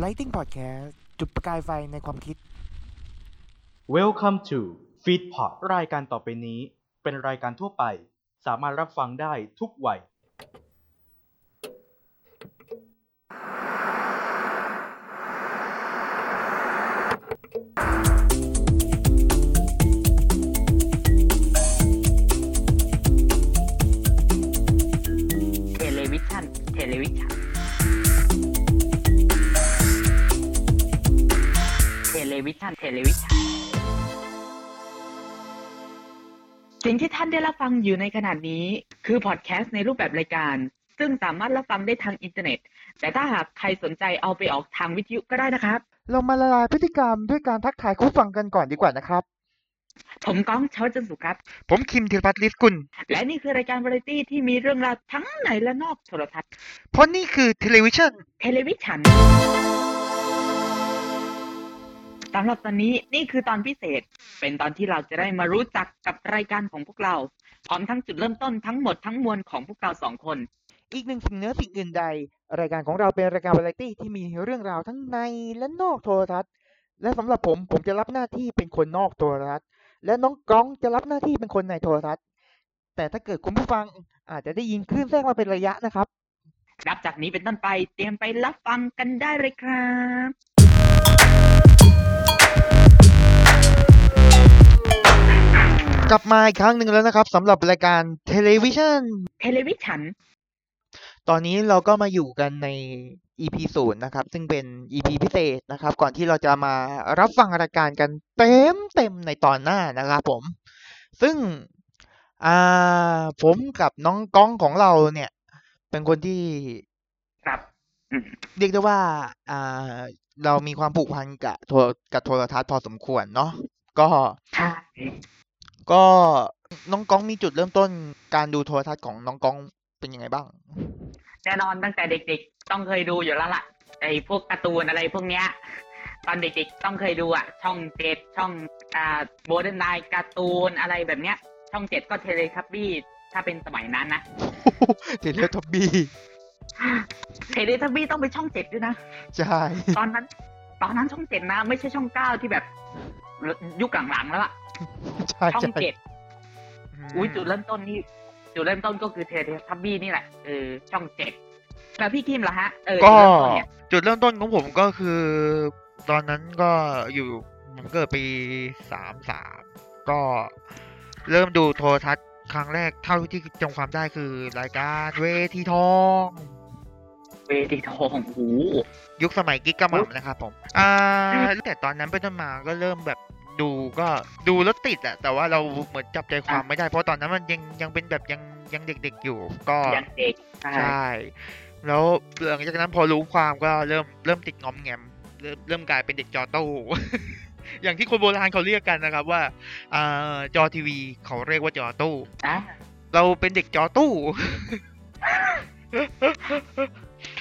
Lighting Podcast จุดประกายไฟในความคิด Welcome to Feed Pod รายการต่อไปนี้ เป็นรายการทั่วไป สามารถรับฟังได้ทุกวัย สิ่งที่ท่านได้รับฟังอยู่ในขณะนี้ คือพอดแคสต์ในรูปแบบรายการ ซึ่งสามารถรับฟังได้ทางอินเทอร์เน็ต แต่ถ้าหากใครสนใจเอาไปออกทางวิทยุก็ได้นะครับ เรามาละลายพฤติกรรมด้วยการทักทายคู่ฟังกันก่อนดีกว่านะครับ ผมก้องเช้าจันทร์สุขครับ ผมคิมธีรพัฒน์ลิศกุล และนี่คือรายการวาไรตี้ที่มีเรื่องราวทั้งในและนอกโทรทัศน์ เพราะนี่คือเทเลวิชั่นเทเลวิธฉัน สำหรับตอนนี้นี่คือตอนพิเศษ เป็นตอนที่เราจะได้มารู้จักกับรายการของพวกเรา พร้อมทั้งจุดเริ่มต้นทั้งหมดทั้งมวลของพวกเราสองคน อีกหนึ่งสิ่งเหนือสิ่งอื่นใด รายการของเราเป็นรายการวาไรตี้ที่มีเรื่องราวทั้งในและนอกโทรทัศน์ และสำหรับผมผมจะรับหน้าที่เป็นคนนอกโทรทัศน์ และน้องก้องจะรับหน้าที่เป็นคนในโทรทัศน์ แต่ถ้าเกิดคุณผู้ฟังอาจจะได้ยินคลื่นแทรกมาเป็นระยะนะครับนับจากนี้เป็นต้นไปเตรียมไปรับฟังกันได้เลยครับ กลับมาอีกครั้งหนึ่งแล้วนะครับสำหรับรายการเทเลวิชั่นเทเลวิธฉันตอนนี้เราก็มาอยู่กันใน EP ศูนย์นะครับ ซึ่งเป็น EP พิเศษนะครับ ก่อนที่เราจะมารับฟังรายการกันเต็มเต็มในตอนหน้านะครับผม ซึ่งอ่าผมกับน้องก้องของเราเนี่ย เป็นคนที่ครับอืมเรียกได้ว่าอ่า เรามีความผูกพันกับโทรกับโทรทัศน์พอสมควรเนาะก็ใช่ ก็น้องก้องมีจุดเริ่มต้นการดูโทรทัศน์ของน้องก้องเป็นยังไงบ้าง แน่นอนตั้งแต่เด็กๆ ต้องเคยดูอยู่แล้วล่ะไอ้พวกการ์ตูนอะไรพวกเนี้ย ตอนเด็กๆต้องเคยดูอะ ช่องเจ็ดช่องอ่าโมเดิร์นไนน์การ์ตูนอะไรแบบเนี้ย ช่องเจ็ดก็เทเลทับบี้ถ้าเป็นสมัยนั้นนะเทเลทับบี้เทเลทับบี้ต้องเป็นช่องเจ็ดด้วยนะ ใช่ ตอนนั้น ตอนนั้นช่องเจ็ดนะ ไม่ใช่ช่องเก้าที่แบบ ยุคหลังๆแล้วอะ ใช่ช่องใช่เจ็ดมอุ้ยจุดเริ่มต้นนี่จุดเริ่มต้นก็คือเทเลทับบี้นี่แหละเออช่องเจ็ดแล้วพี่คิมล่ะฮะเออก็จุดเริ่มต้นเนี่ยจุดเริ่มต้นของผมก็คือ ตอนนั้นก็อยู่ผมเกิดปีสามสามก็เริ่มดูโทรทัศน์ครั้งแรกเท่าที่จำความได้คือ รายการเวทีทอง เวทีทองโอ้โหยุคสมัยกิ๊กกะหม่ำนะครับผม อ่าตั้งแต่ตอนนั้นเป็นต้นมาก็เริ่มแบบ ดูก็ดูแล้วติดอะแต่ว่าเราเหมือนจับใจความไม่ได้ เพราะตอนนั้นมันยังยังเป็นแบบยังยังเด็กๆอยู่ ก็ยังเด็กใช่ใช่แล้วหลังจากนั้นพอรู้ความก็เริ่มเริ่มติดงอมแงมเริ่มเริ่มกลายเป็นเด็กจอตู้อย่างที่คนโบราณเขาเรียกกันนะครับว่าอ่าจอทีวีเขาเรียกว่าจอตู้อะเราเป็นเด็กจอตู้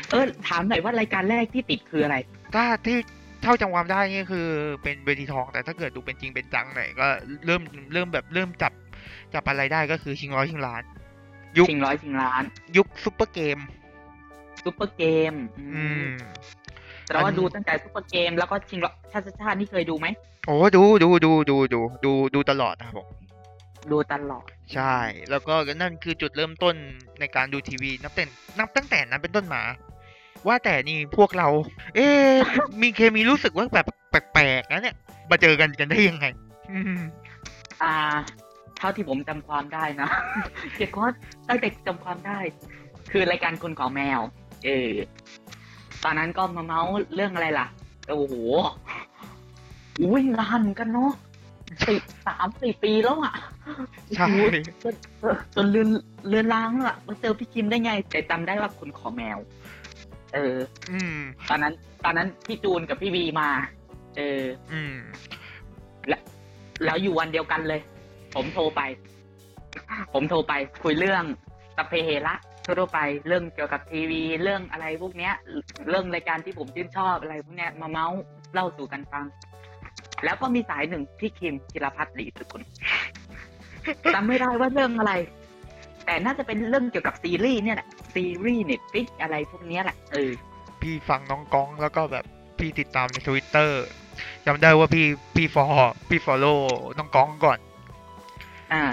เออถามหน่อยว่ารายการแรกที่ติดคืออะไรถ้าที่ เท่าจำความได้นี่คือเป็นเวทีทอง แต่ถ้าเกิดดูเป็นจริงเป็นจังหน่อยก็เริ่มเริ่มแบบเริ่มจับจับอะไรได้ก็คือชิงร้อยชิงล้าน ยุคชิงร้อยชิงล้าน ยุคซุปเปอร์เกมซุปเปอร์เกม อืมแต่ว่าอันดูตั้งแต่ซุปเปอร์เกมแล้วก็ชิงร้อยชิงล้านนี่เคยดูไหมโอ้ดูดูดูดูดูดูดูตลอดนะครับผมดูตลอด ใช่ แล้วก็นั่นคือจุดเริ่มต้นในการดูทีวี นับแต่นับตั้งแต่นั้นเป็นต้นมา ว่าแต่นี่พวกเรา เอ๊ะมีเคมีรู้สึกว่าแบบแปลกๆนะเนี่ย มาเจอกันกันได้ยังไงอืมอ่า เท่าที่ผมจำความได้นะเด็กก็ตั้งแต่จำความได้ คือรายการคนของแมว เออตอนนั้นก็มาเมาส์เรื่องอะไรล่ะ โอ้โหอุ้ยนานเหมือนกันเนาะสิบสามสี่ปีแล้วอะใช่โอ้โหจนจนเลือนเลือนล้างแล้วอะมาเจอพี่คิมได้ไง แต่จำได้ว่าคนขอแมว เออ อืม ตอนนั้น ตอนนั้นพี่จูนกับพี่วีมา เออ อืมแล้วอยู่วันเดียวกันเลย ผมโทรไป ผมโทรไป คุยเรื่องสพเพเฮระทั่วๆไปเรื่องเกี่ยวกับทีวี เรื่องอะไรพวกเนี้ย เรื่องรายการที่ผมชื่นชอบอะไรพวกเนี้ยมาเมาส์เล่าสู่กันฟัง แล้วก็มีสายหนึ่งพี่คิมจิรพัฒน์หลีสกุลจำไม่ได้ว่าเรื่องอะไร แต่น่าจะเป็นเรื่องเกี่ยวกับซีรีส์เนี่ยแหละ ซีรีส์ Netflix อะไรพวกเนี้ยแหละเออพี่ฟังน้องก้องแล้วก็แบบพี่ติดตามในทวิตเตอร์จำได้ว่าพี่พี่ฟอพี่ follow น้องก้องก่อน อ่า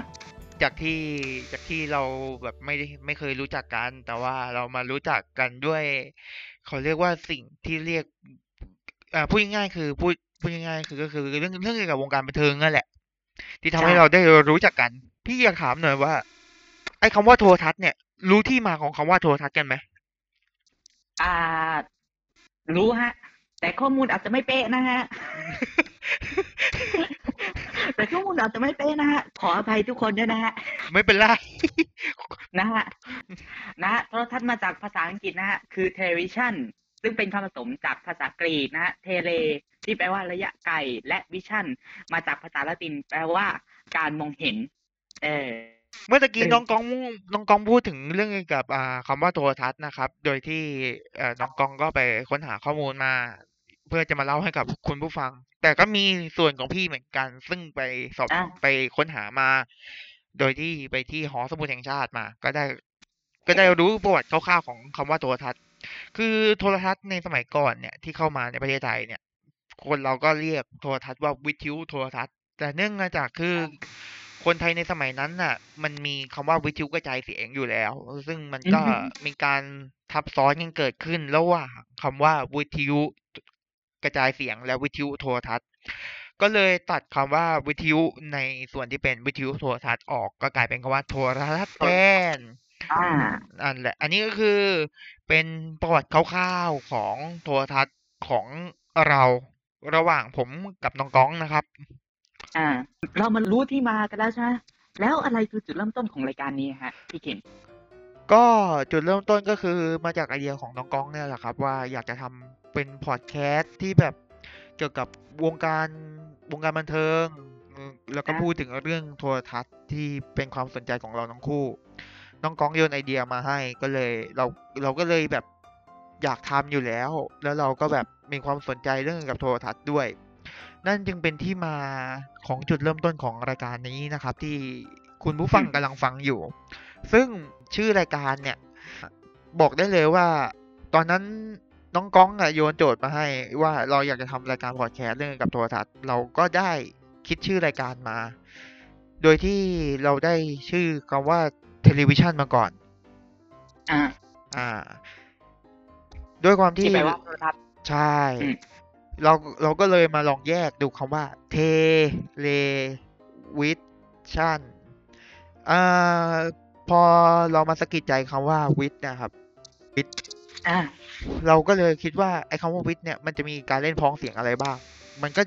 จากที่จากที่เราแบบไม่ได้ไม่เคยรู้จักกัน แต่ว่าเรามารู้จักกันด้วยเขาเรียกว่าสิ่งที่เรียก อ่าพูดง่ายๆคือพูดพูดง่ายๆคือก็คือเรื่องเรื่องเกี่ยวกับวงการบันเทิงนั่นแหละ ที่ทำให้ใช่เราได้รู้จักกัน พี่อยากถามหน่อยว่า ไอ้คำว่าโทรทัศน์เนี่ย รู้ที่มาของคำว่าโทรทัศน์กันไหมอ่า รู้ฮะ แต่ข้อมูลอาจจะไม่เป๊ะนะฮะ แต่ข้อมูลอาจจะไม่เป๊ะนะฮะ ขออภัยทุกคนด้วยนะฮะ ไม่เป็นไร นะฮะ นะฮะ โทรทัศน์มาจากภาษาอังกฤษนะฮะ คือ television ซึ่งเป็นคำผสมจากภาษากรีกนะฮะ เทเล ที่แปลว่าระยะไกล และวิชั่น มาจากภาษาละติน แปลว่า การมองเห็น เออ เมื่อตะกี้เออน้องกองน้องกองพูดถึงเรื่องเกี่ยวกับอ่าคำว่าโทรทัศน์นะครับ โดยที่เอ่อน้องกองก็ไปค้นหาข้อมูลมา เพื่อจะมาเล่าให้กับคุณผู้ฟัง แต่ก็มีส่วนของพี่เหมือนกัน ซึ่งไปสอบอะ ไปค้นหามา โดยที่ไปที่หอสมุดแห่งชาติมา ก็ได้ ก็ได้รู้ประวัติคร่าวๆของคำว่าโทรทัศน์ คือโทรทัศน์ในสมัยก่อนเนี่ยที่เข้ามาในประเทศไทยเนี่ย คนเราก็เรียกโทรทัศน์ว่าวิทยุโทรทัศน์ แต่เนื่องมาจากคือ คนไทยในสมัยนั้นน่ะ มันมีคำว่าวิทยุกระจายเสียงอยู่แล้ว ซึ่งมันก็อือฮึมีการทับซ้อนกันเกิดขึ้นระหว่างคำว่าวิทยุกระจายเสียงและวิทยุโทรทัศน์ ก็เลยตัดคำว่าวิทยุในส่วนที่เป็นวิทยุโทรทัศน์ออกก็กลายเป็นคำว่าโทรทัศน์แทนอ่าอันแหละ อันนี้ก็คือเป็นประวัติคร่าวๆของโทรทัศน์ของเราระหว่างผมกับน้องก้องนะครับ อ่า เรามารู้ที่มากันแล้วใช่ไหมแล้วอะไรคือจุดเริ่มต้นของรายการนี้ฮะพี่เข็มก็จุดเริ่มต้นก็คือมาจากไอเดียของน้องก้องเนี่ยแหละครับ ว่าอยากจะทำเป็นพอดแคสต์ที่แบบเกี่ยวกับวงการวงการบันเทิงอืมแล้วก็อะพูดถึงเรื่องโทรทัศน์ที่เป็นความสนใจของเราทั้งคู่ น้องก้องโยนไอเดียมาให้ก็เลยเราเราก็เลยแบบอยากทำอยู่แล้ว แล้วเราก็แบบมีความสนใจเรื่องเกี่ยวกับโทรทัศน์ด้วย นั่นจึงเป็นที่มาของจุดเริ่มต้นของรายการนี้นะครับ ที่คุณผู้ฟังกำลังฟังอยู่ ซึ่งชื่อรายการเนี่ย บอกได้เลยว่า ตอนนั้นน้องก้องอะโยนโจทย์มาให้ ว่าเราอยากจะทำรายการพอดแคสต์เรื่องเกี่ยวกับโทรทัศน์เราก็ได้คิดชื่อรายการมา โดยที่เราได้ชื่อคำว่าเทเลวิชันมาก่อนอ่าอ่า ด้วยความที่ที่แปลว่าโทรทัศน์ใช่อืม เราเราก็เลยมาลองแยกดูคำว่าเทเลวิชันอ่าพอเรามาสะกิดใจคำว่าวิทนะครับอ่าเราก็เลยคิดว่าไอ้คำว่าวิทเนี่ยมันจะมีการเล่นพ้องเสียงอะไรบ้าง มันก็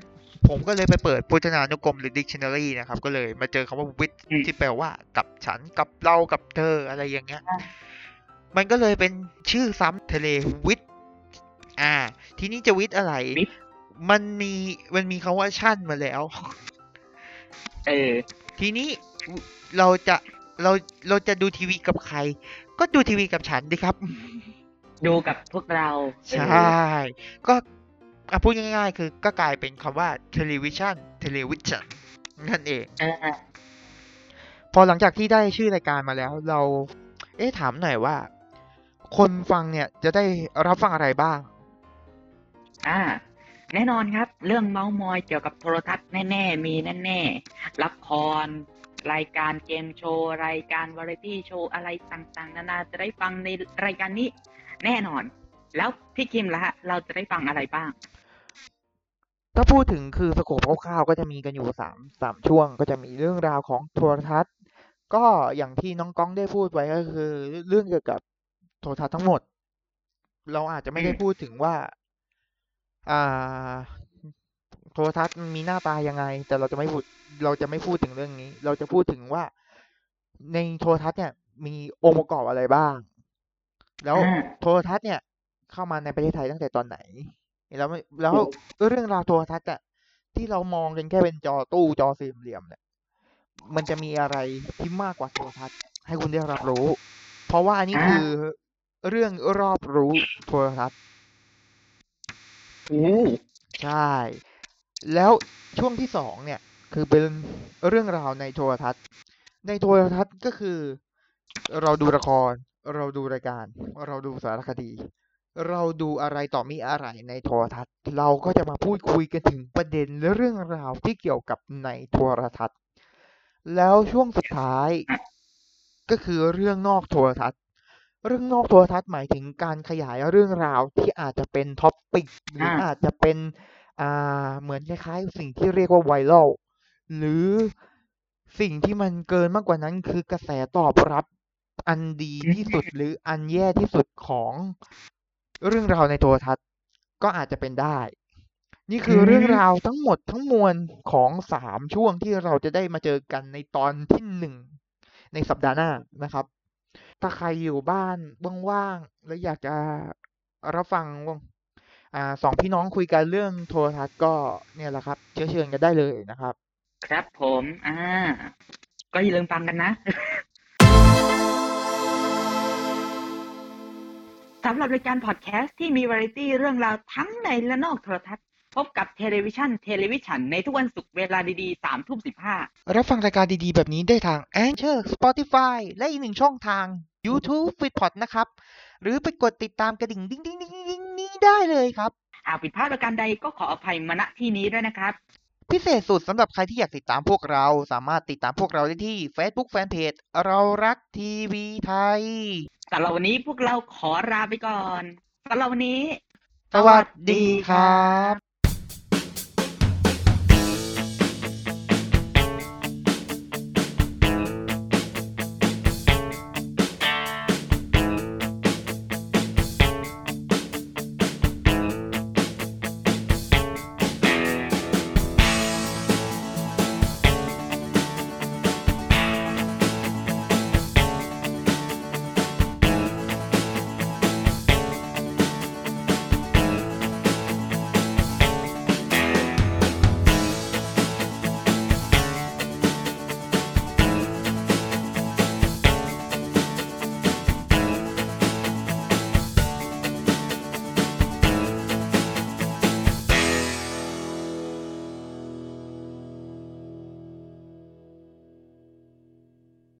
ผมก็เลยไปเปิดพจนานุกรมหรือ dictionary นะครับ ก็เลยมาเจอคำว่าวิทอืมที่แปลว่า กับฉันกับเรากับเธออะไรอย่างเงี้ยอ่ามันก็เลยเป็นชื่อซ้ำทะเลวิทอ่า ทีนี้จะวิทอะไรวิท มันมีมันมีคำว่าชั่นมาแล้ว เออ ทีนี้เราจะเราเราจะดูทีวีกับใคร ก็ดูทีวีกับฉันดิครับ ดูกับพวกเรา ใช่ ก็อะพูดง่ายๆ คือก็กลายเป็นคำว่า television television นั่นเองเออเออพอหลังจากที่ได้ชื่อรายการมาแล้ว เรา เอ๊ะถามหน่อยว่า คนฟังเนี่ยจะได้รับฟังอะไรบ้าง อ่า แน่นอนครับ เรื่องเมาส์มอยเกี่ยวกับโทรทัศน์แน่ๆ มีแน่ๆละครรายการเกมโชว์ รายการวาไรตี้โชว์อะไรต่างๆ นานาจะได้ฟังในรายการนี้ แน่นอน แล้วพี่คิมละฮะเราจะได้ฟังอะไรบ้างถ้าพูดถึงคือสโคปคร่าวๆก็จะมีกันอยู่สามสามช่วง ก็จะมีเรื่องราวของโทรทัศน์ ก็อย่างที่น้องก้องได้พูดไว้ก็คือ เรื่องเกี่ยวกับโทรทัศน์ทั้งหมด เราอาจจะไม่ได้พูดถึงว่า อ่าโทรทัศน์มันมีหน้าตายังไง แต่เราจะไม่พูดเราจะไม่พูดถึงเรื่องนี้ เราจะพูดถึงว่าในโทรทัศน์เนี่ยมีองค์ประกอบอะไรบ้าง แล้วอ่าโทรทัศน์เนี่ย เข้ามาในประเทศไทยตั้งแต่ตอนไหน แล้วไม่แล้วถูกเรื่องราวโทรทัศน์อะที่เรามองกันแค่เป็นจอตู้จอสี่เหลี่ยมเนี่ย มันจะมีอะไรที่มากกว่าโทรทัศน์ ให้คุณได้รับรู้ เพราะว่าอันนี้อ่าคือเรื่องรอบรู้โทรทัศน์โอ้ใช่ แล้วช่วงที่สองเนี่ย คือเป็นเรื่องราวในโทรทัศน์ ในโทรทัศน์ก็คือ เราดูละคร เราดูรายการ เราดูสารคดี เราดูอะไรต่อมีอะไรในโทรทัศน์ เราก็จะมาพูดคุยกันถึงประเด็นและเรื่องราวที่เกี่ยวกับในโทรทัศน์ แล้วช่วงสุดท้ายก็คือเรื่องนอกโทรทัศน์ เรื่องนอกโทรทัศน์หมายถึงการขยายเรื่องราวที่อาจจะเป็น topic หรืออาจจะเป็นอ่าเหมือนคล้ายๆสิ่งที่เรียกว่าไวรัลหรือสิ่งที่มันเกินมากกว่านั้นคือกระแสตอบรับอันดีที่สุดหรืออันแย่ที่สุดของเรื่องราวในโทรทัศน์ก็อาจจะเป็นได้ นี่คือเรื่องราวทั้งหมดทั้งมวลของสามช่วงที่เราจะได้มาเจอกันในตอนที่หนึ่งในสัปดาห์หน้านะครับ ถ้าใครอยู่บ้านว่างๆแล้วอยากจะรับฟังอ่าสองพี่น้องคุยกันเรื่องโทรทัศน์ก็เนี่ยแหละครับ เชื้อเชิญกันได้เลยนะครับ ครับผมอ่าก็อย่าลืมฟังกันนะสำหรับรายการพอดแคสต์ที่มีวาไรตี้เรื่องราวทั้งในและนอกโทรทัศน์พบกับเทเลวิชั่นเทเลวิธฉันในทุกวันศุกร์เวลาดีๆสามทุ่มสิบห้ารับฟังรายการดีๆ แบบนี้ได้ทาง Anchor Spotify และอีกหนึ่งช่องทาง YouTube f e e d p o d นะครับ หรือไปกดติดตามกระดิ่งดิ้งดิ้งดิ้งดิ้งนี้ได้เลยครับหากผิดพลาดประการใดก็ขออภัยมาณที่นี้ด้วยนะครับ พิเศษสุดสำหรับใครที่อยากติดตามพวกเรา สามารถติดตามพวกเราได้ที่ Facebook Fanpage เรารักทีวีไทยสำหรับวันนี้พวกเราขอลาไปก่อนสำหรับวันนี้ สวัสดีครับ